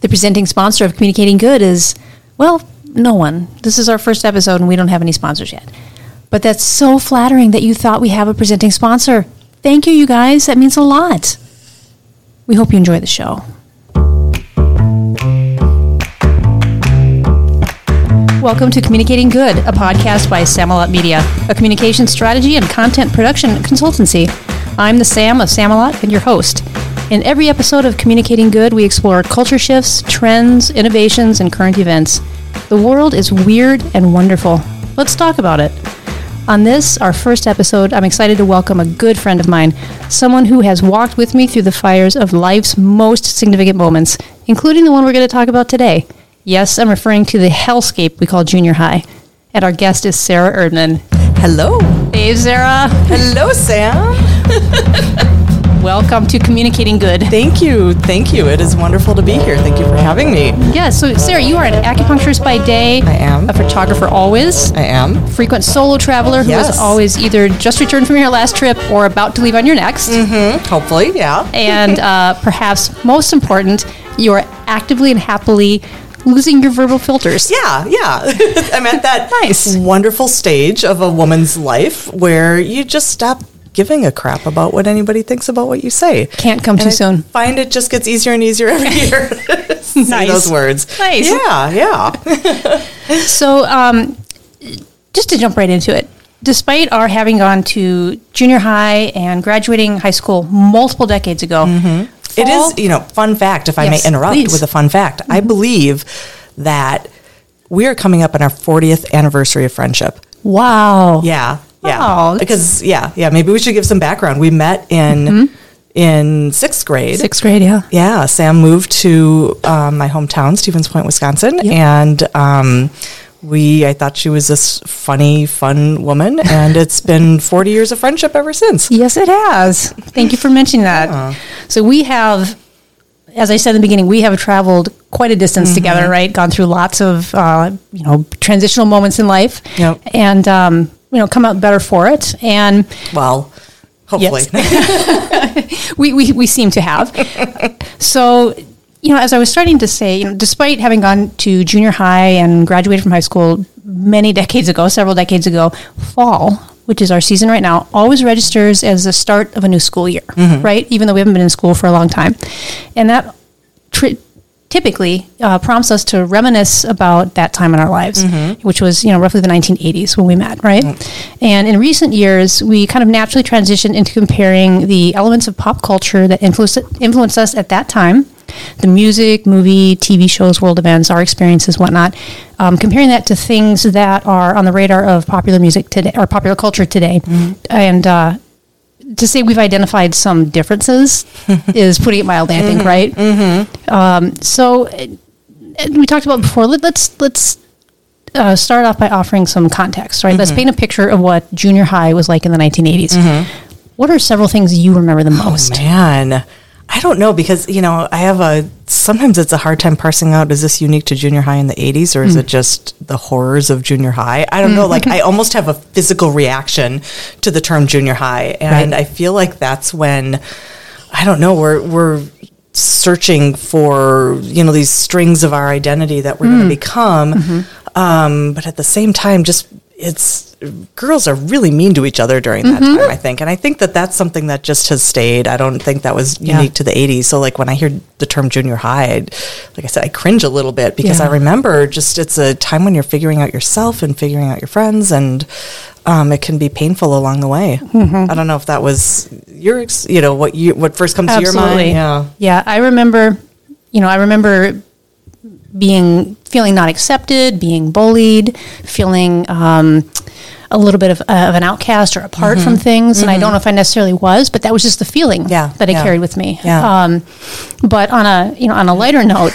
The presenting sponsor of Communicating Good is, well, no one. This is our first episode and we don't have any sponsors yet. But that's so flattering that you thought we have a presenting sponsor. Thank you, you guys. That means a lot. We hope you enjoy the show. Welcome to Communicating Good, a podcast by Samalot Media, a communication strategy and content production consultancy. I'm the Sam of Samalot and your host. In every episode of Communicating Good, we explore culture shifts, trends, innovations, and current events. The world is weird and wonderful. Let's talk about it. On this, our first episode, I'm excited to welcome a good friend of mine, someone who has walked with me through the fires of life's most significant moments, including the one we're going to talk about today. Yes, I'm referring to the hellscape we call junior high. And our guest is Sarah Erdman. Hello. Hey, Sarah. Hello, Sam. Welcome to Communicating Good. Thank you. Thank you. It is wonderful to be here. Thank you for having me. Yeah, so Sarah, you are an acupuncturist by day. I am. A photographer always. I am. Frequent solo traveler who Yes. is always either just returned from your last trip or about to leave on your next. Mm-hmm. Hopefully, yeah. And uh, perhaps most important, you are actively and happily losing your verbal filters. Yeah, yeah. I'm at that Nice. wonderful stage of a woman's life where you just stop giving a crap about what anybody thinks about what you say. Can't come And too I soon. Find it just gets easier and easier every year. Nice. those words. Nice. Yeah, yeah. So, um, just to jump right into it, despite our having gone to junior high and graduating high school multiple decades ago, It fall- is, you know, fun fact, if I Yes, may interrupt please. with a fun fact. I believe that we are coming up on our 40th anniversary of friendship. Wow. Yeah. Yeah. That's- because yeah, yeah, maybe we should give some background. We met in in 6th grade. Sixth grade, yeah. Yeah, Sam moved to um, my hometown, Stevens Point, Wisconsin, and um, we. I thought she was this funny, fun woman, and it's been 40 years of friendship ever since. Yes, it has. Thank you for mentioning that. So we have, as I said in the beginning, we have traveled quite a distance together, right? Gone through lots of, uh, you know, transitional moments in life, Yep. and um, you know, come out better for it. And Well, hopefully. we, we, we seem to have. so, you know, as I was starting to say, you know, despite having gone to junior high and graduated from high school many decades ago, several decades ago, fall, which is our season right now, always registers as the start of a new school year, mm-hmm. right? Even though we haven't been in school for a long time. And that tri- typically uh, prompts us to reminisce about that time in our lives, which was, you know, roughly the 1980s when we met, right? And in recent years, we kind of naturally transitioned into comparing the elements of pop culture that influenced, influenced us at that time, the music, movie, TV shows, world events, our experiences, whatnot, um, comparing that to things that are on the radar of popular music today or popular culture today. And, uh, to say we've identified some differences is putting it mildly, I think, right? Um, so we talked about before. Let, let's let's uh, start off by offering some context, right? Let's paint a picture of what junior high was like in the 1980s. What are several things you remember the most? Man, I don't know because you know I have a. Sometimes it's a hard time parsing out. Is this unique to junior high in the '80s, or is hmm. it just the horrors of junior high? I don't know. Hmm. Like I almost have a physical reaction to the term junior high, and I feel like that's when I don't know. We're we're searching for you know these strings of our identity that we're going to hmm. become, mm-hmm. um, but at the same time, just it's girls are really mean to each other during that time. I think, and I think that that's something that just has stayed. I don't think that was Yeah. unique to the '80s. So, like when I hear the term junior high, I, like I said, I cringe a little bit because Yeah. I remember just it's a time when you're figuring out yourself and figuring out your friends, and um, it can be painful along the way. I don't know if that was your, you know, what you what first comes to your mind. Yeah. Yeah, I remember, you know, I remember being feeling not accepted, being bullied, feeling um, a little bit of, uh, of an outcast or apart from things. And I don't know if I necessarily was, but that was just the feeling Mm-hmm. Yeah, that I yeah. carried with me. Yeah. Um, but on a you know on a lighter note,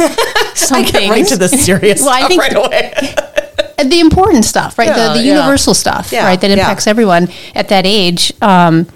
some I right to the serious Well, I think right away. the important stuff, right? The the universal stuff, Yeah, right? That impacts everyone at that age. Um,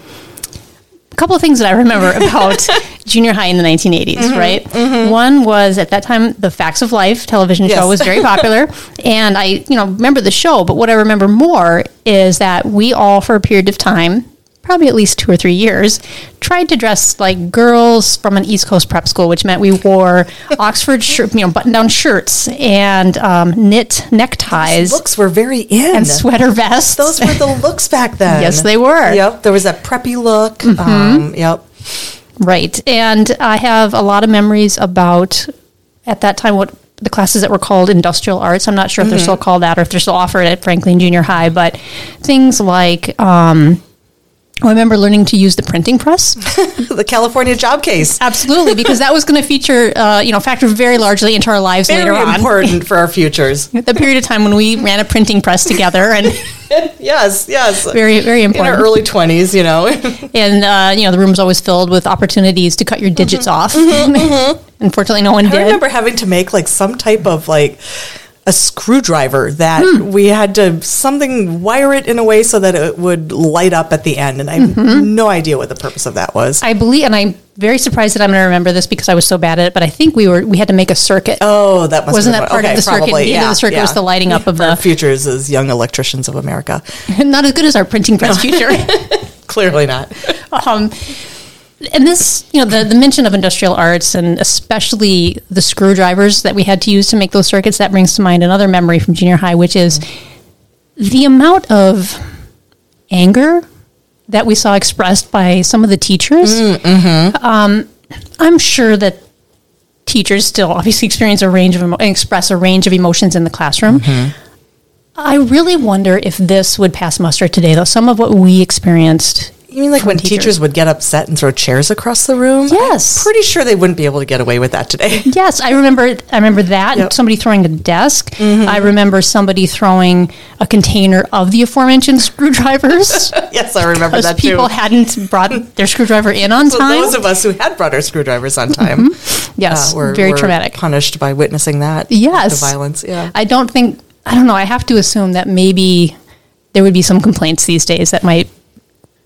couple of things that I remember about junior high in the 1980s, Mm-hmm, right? One was at that time the Facts of Life television Yes. show was very popular, and I, you know, remember the show. But what I remember more is that we all, for a period of time, probably at least two or three years, tried to dress like girls from an East Coast prep school, which meant we wore Oxford, shirt, you know, button-down shirts and um, knit neckties Looks were very in. and sweater vests. Those were the looks back then. Yes, they were. Yep. There was that preppy look. Mm-hmm. Um, yep. Right. And I have a lot of memories about at that time what the classes that were called industrial arts. I'm not sure if they're still called that or if they're still offered at Franklin Junior High, but things like um, I remember learning to use the printing press. the California job case. Absolutely, because that was going to feature, uh, you know, factor very largely into our lives Very later on. important for our futures. The period of time when we ran a printing press together, and yes, yes. very, very in our important. early 20s, you know. and uh, you know, the room was always filled with opportunities to cut your digits off. Unfortunately, no one Mm-hmm. I remember having to make like some type of like a screwdriver that Hmm. we had to something wire it in a way so that it would light up at the end and I have Mm-hmm. no idea what the purpose of that was. I believe, and I'm very surprised that I'm going to remember this because I was so bad at it. But I think we were we had to make a circuit. Oh, that must Wasn't have that part of okay, the circuit? Probably, The end of the circuit was the lighting up of Our the- futures as young electricians of America. Not as good as our printing press future. Clearly not. um, and this, you know, the, the mention of industrial arts and especially the screwdrivers that we had to use to make those circuits, that brings to mind another memory from junior high, which is the amount of anger that we saw expressed by some of the teachers. Mm, mm-hmm. Um, I'm sure that teachers still obviously experience a range of emo- express a range of emotions in the classroom. Mm-hmm. I really wonder if this would pass muster today, though. Some of what we experienced You mean like when teachers. teachers. would get upset and throw chairs across the room? Yes. I'm pretty sure they wouldn't be able to get away with that today. Yes, I remember. I remember that Yep. somebody throwing a desk. I remember somebody throwing a container of the aforementioned screwdrivers yes, I remember that too. people hadn't brought their screwdriver in on So time. those of us who had brought our screwdrivers on time yes, uh, were very were traumatic. punished by witnessing that Yes, violence. Yeah. I don't think. I don't know. I have to assume that maybe there would be some complaints these days that might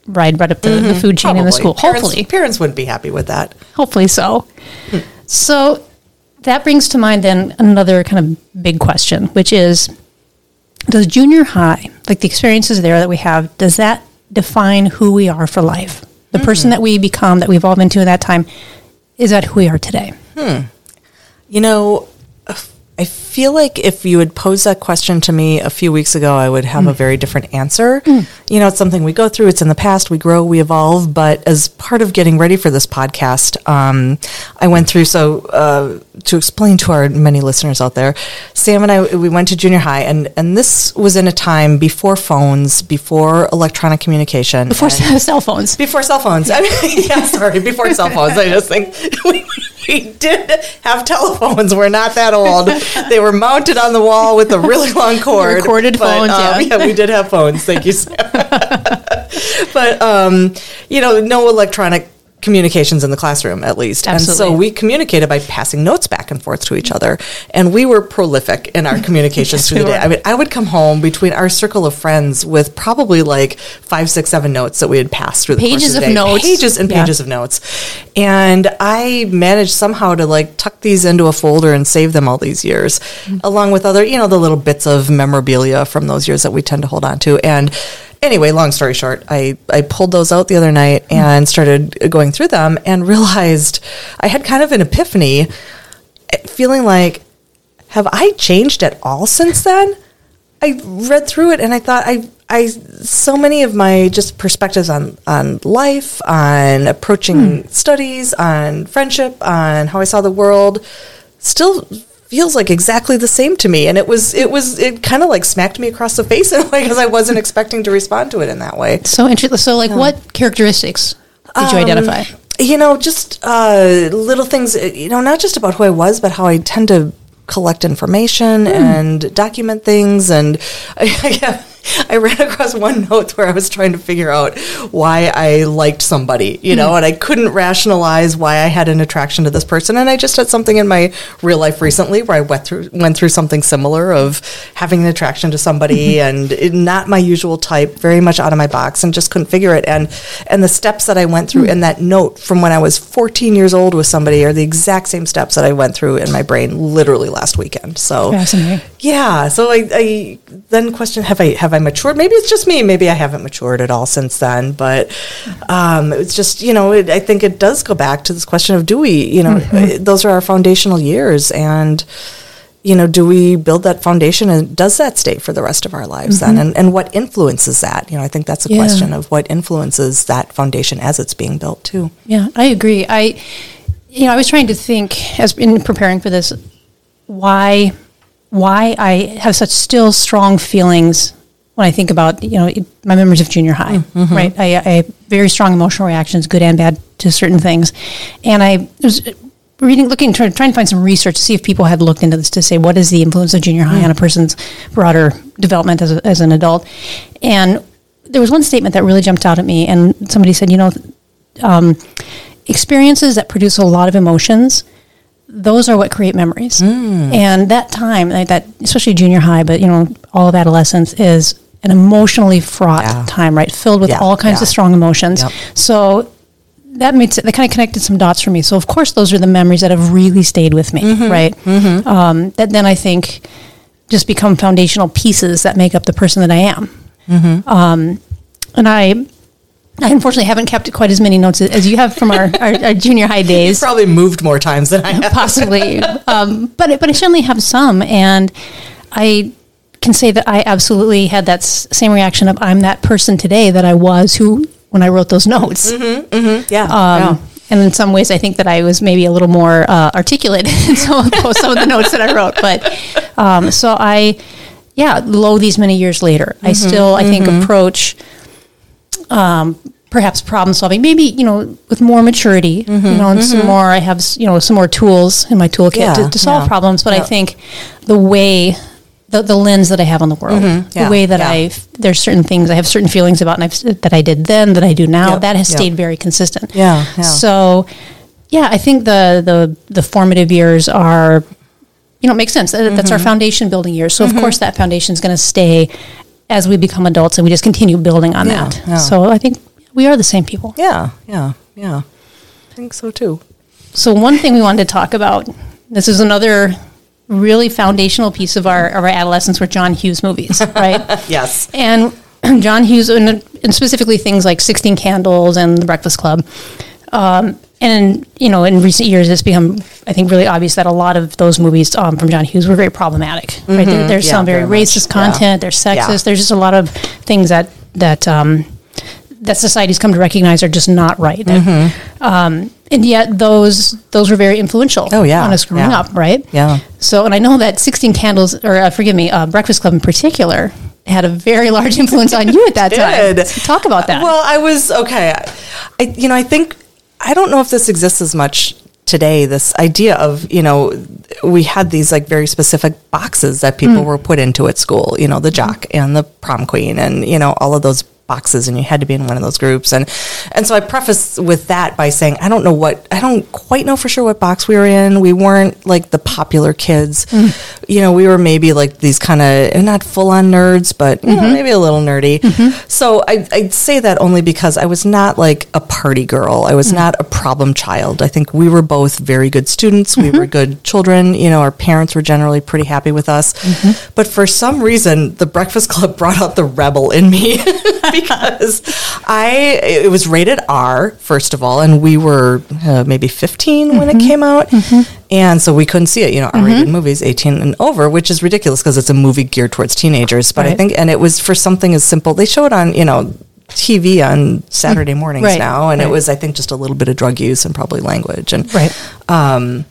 ride right up the, the mm-hmm. food chain in the school. Parents- Hopefully, parents wouldn't be happy with that. hopefully so. Hmm. So that brings to mind then another kind of big question, which is does junior high, like the experiences there that we have, does that define who we are for life? The hmm. person that we become, that we evolve into in that time, is that who we are today? Hmm. You know, I feel like if you had posed that question to me a few weeks ago, I would have a very different answer. You know, it's something we go through, it's in the past, we grow, we evolve. But as part of getting ready for this podcast, um, I went through, so uh, to explain to our many listeners out there, Sam and I, we went to junior high, and, and this was in a time before phones, before electronic communication. Before cell phones. before cell phones. I mean, yeah, sorry, before cell phones. I just think we, did have telephones. We're not that old. They were mounted on the wall with a really long cord. recorded phones, um, yeah. yeah, we did have phones. Thank you, Sam. but um, you know, no electronic communications in the classroom at least. And so we communicated by passing notes back and forth to each other. And we were prolific in our communications Yes, through the day. i mean i would come home between our circle of friends with probably like five six seven notes that we had passed through the Pages of, the of notes. pages and Yeah. pages of notes. And i managed somehow to like tuck these into a folder and save them all these years mm-hmm. along with other you know the little bits of memorabilia from those years that we tend to hold on to. And anyway long story short i i pulled those out the other night and started going through them and realized i had kind of an epiphany eh, feeling like have i changed at all since then? I read through it and I thought I I so many of my just perspectives on on life, on approaching studies, on friendship, on how I saw the world still feels like exactly the same to me and it was it was it kind of like smacked me across the face in a way because I wasn't expecting to respond to it in that way. So interesting. So, like, what characteristics did you Um, identify? You know, just uh, little things, uh, you know, not just about who I was, but how I tend to collect information and document things. And I, I ran across one note where I was trying to figure out why I liked somebody, you know, hmm. and I couldn't rationalize why I had an attraction to this person. And I just had something in my real life recently where I went through went through something similar of having an attraction to somebody mm-hmm. and it, not my usual type, very much out of my box, and just couldn't figure it. And and the steps that I went through hmm. in that note from when I was 14 years old with somebody are the exact same steps that I went through in my brain literally last weekend. So yeah. So I, I then question have I have have I matured? Maybe it's just me. Maybe I haven't matured at all since then. But um, it's just you know, it, I think it does go back to this question of do we? You know, Mm-hmm. those are our foundational years, and you know, do we build that foundation, and does that stay for the rest of our lives then? And and what influences that? You know, I think that's a Mm-hmm. Yeah. question of what influences that foundation as it's being built too. Yeah, I agree. I, you know, I was trying to think as in preparing for this, why, why I have such still strong feelings when I think about you know my memories of junior high. Right, I, I have very strong emotional reactions, good and bad, to certain things, and I was reading, looking, trying, trying to find some research to see if people had looked into this to say what is the influence of junior high on a person's broader development as, a, as an adult, and there was one statement that really jumped out at me, and somebody said, you know, um, experiences that produce a lot of emotions those are what create memories. Hmm. and that time like that especially junior high but you know all of adolescence is an emotionally fraught Yeah. time right filled with Yeah, all kinds yeah. of strong emotions Yep. so that made that kind of connected some dots for me so of course those are the memories that have really stayed with me Mm-hmm. right Um, that then i think just become foundational pieces that make up the person that i am Mm-hmm. um, and i I unfortunately haven't kept quite as many notes as you have from our, our, our junior high days Probably moved more times than I have. possibly. um, but but I certainly have some, and I can say that I absolutely had that s- same reaction of I'm that person today that I was who when I wrote those notes. Yeah. Um, And in some ways, I think that I was maybe a little more uh, articulate in some of, those- some of the notes that I wrote. But um, so I, yeah, lo these many years later, I still I think approach um, perhaps problem solving, maybe you know with more maturity, you know, and some more. I have you know some more tools in my toolkit Yeah, to, to solve yeah, problems. But I think the way. The, the lens that I have on the world, yeah, the way that yeah. I there's certain things I have certain feelings about, and I've, that I did then that I do now. Yep, that has yep. stayed very consistent. Yeah, yeah. So, yeah, I think the the the formative years are, you know, it makes sense. That- That's our Mm-hmm. foundation building years. So of course that foundation is going to stay as we become adults, and we just continue building on Yeah, that. So I think we are the same people. Yeah, yeah, yeah. I think so too. So one thing we wanted to talk about. This is another really foundational piece of our of our adolescence were John Hughes movies, right? Yes. and John Hughes, and, and specifically things like Sixteen Candles and The Breakfast Club. Um, and you know, in recent years, it's become, I think, really obvious that a lot of those movies um, from John Hughes were very problematic. Right? There, there's Yeah, some very, very much. racist Yeah. content. There's sexist. Yeah. There's just a lot of things that that um, that society's come to recognize are just not right. Um, and yet, those those were very influential. Oh, yeah, on us growing yeah. up, right? Yeah. So, and I know that 16 Candles, or uh, forgive me, uh, Breakfast Club in particular, had a very large influence on you at that time. did. So talk about that. Well, I was okay. I, you know, I think I don't know if this exists as much today. This idea of you know, we had these like very specific boxes that people were put into at school. You know, the jock and the prom queen, and you know, all of those boxes and you had to be in one of those groups. And and so I preface with that by saying I don't know what I don't quite know for sure what box we were in. We weren't like the popular kids. Mm-hmm. You know we were maybe like these kind of not full on nerds but you know, mm-hmm. maybe a little nerdy. Mm-hmm. So I, I'd say that only because I was not like a party girl. I was not a problem child. I think we were both very good students. We were good children. You know our parents were generally pretty happy with us. But for some reason the breakfast club brought out the rebel in me because I it was rated R first of all, and we were uh, maybe 15 when it came out, and so we couldn't see it. You know, R-rated movies, 18 and over, which is ridiculous because it's a movie geared towards teenagers. But I think, and it was for something as simple. They show it on you know. TV on Saturday mornings Right, now, and it was, I think, just a little bit of drug use and probably language. And Right. um,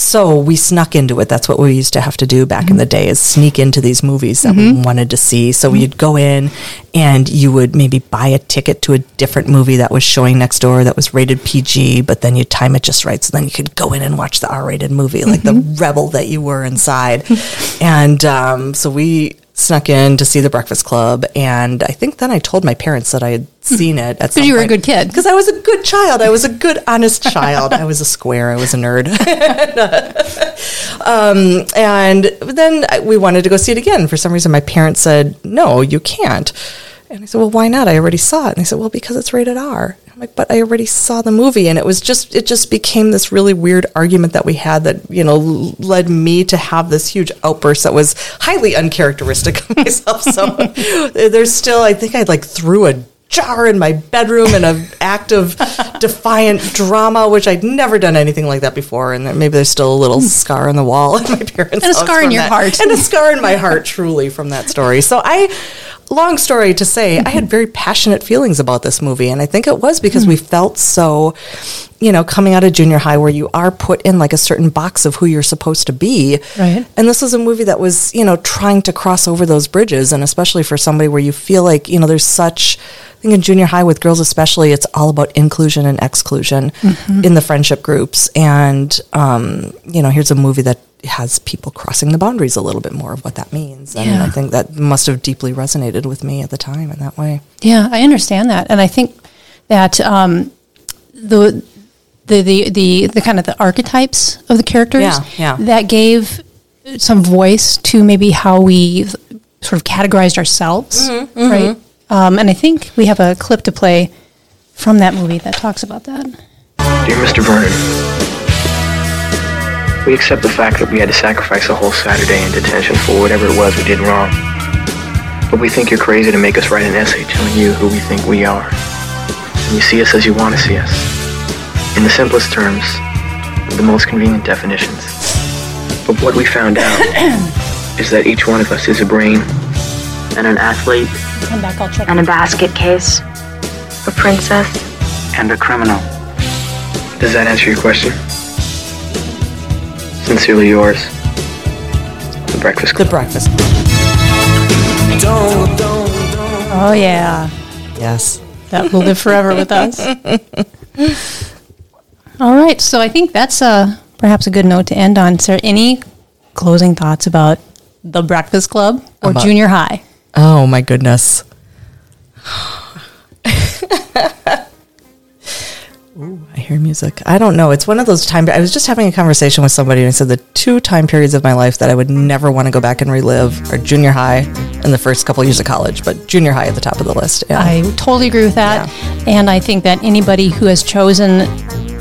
so we snuck into it. That's what we used to have to do back in the mm-hmm. day: is sneak into these movies that we mm-hmm. wanted to see. So mm-hmm. you'd go in, and you would maybe buy a ticket to a different movie that was showing next door that was rated PG, but then you time it just right, so then you could go in and watch the R-rated movie, like the rebel that you were inside. and um, so we snuck in to see the Breakfast Club, and I think then I told my parents that I had seen it at Because you were a good kid. because I was a good child. I was a good, honest child. I was a square. I was a nerd. um, and then we wanted to go see it again. For some reason, my parents said, no, you can't. And I said, well, why not? I already saw it. And they said, well, because it's rated R. I'm like, but I already saw the movie, and it was just it just became this really weird argument that we had that you know led me to have this huge outburst that was highly uncharacteristic of myself. So there's still, I think I like threw a jar in my bedroom in an act of defiant drama, which I'd never done anything like that before. And maybe there's still a little hmm. scar in the wall in my parents' And a scar in your that. heart. and a scar in my heart, truly, from that story. So I. Long story to say, I had very passionate feelings about this movie, and I think it was because we felt so, you know, coming out of junior high where you are put in like a certain box of who you're supposed to be. Right. And this was a movie that was, you know, trying to cross over those bridges, and especially for somebody where you feel like, you know, there's such. I think in junior high with girls especially, it's all about inclusion and exclusion in the friendship groups. And um, you know, here's a movie that has people crossing the boundaries a little bit more of what that means. And Yeah. I think that must have deeply resonated with me at the time in that way. Yeah, I understand that, and I think that um, the, the the the the kind of the archetypes of the characters Yeah, yeah. that gave some voice to maybe how we sort of categorized ourselves, Mm-hmm, right? Um, and I think we have a clip to play from that movie that talks about that. Dear Mr. Vernon, we accept the fact that we had to sacrifice a whole Saturday in detention for whatever it was we did wrong. But we think you're crazy to make us write an essay telling you who we think we are. And you see us as you want to see us. In the simplest terms, with the most convenient definitions. But what we found out is that each one of us is a brain and an athlete Come back, I'll check. and a basket case, a princess, and a criminal. Does that answer your question? Sincerely yours, The Breakfast Club. The Club. breakfast. Oh yeah, Yes. that will live forever with us. All right, so I think that's uh, perhaps a good note to end on. Is there any closing thoughts about the Breakfast Club or About- junior high? Oh my goodness. Ooh, I hear music. I don't know. It's one of those time. I was just having a conversation with somebody, and I said the two time periods of my life that I would never want to go back and relive are junior high and the first couple years of college, but junior high at the top of the list. Yeah. I totally agree with that. And I think that anybody who has chosen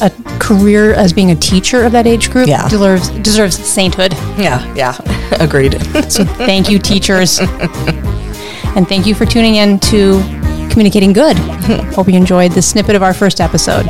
a career as being a teacher of that age group Yeah. deserves deserves sainthood. yeah, yeah, agreed. So thank you, teachers. and thank you for tuning in to Communicating Good. Hope you enjoyed this snippet of our first episode.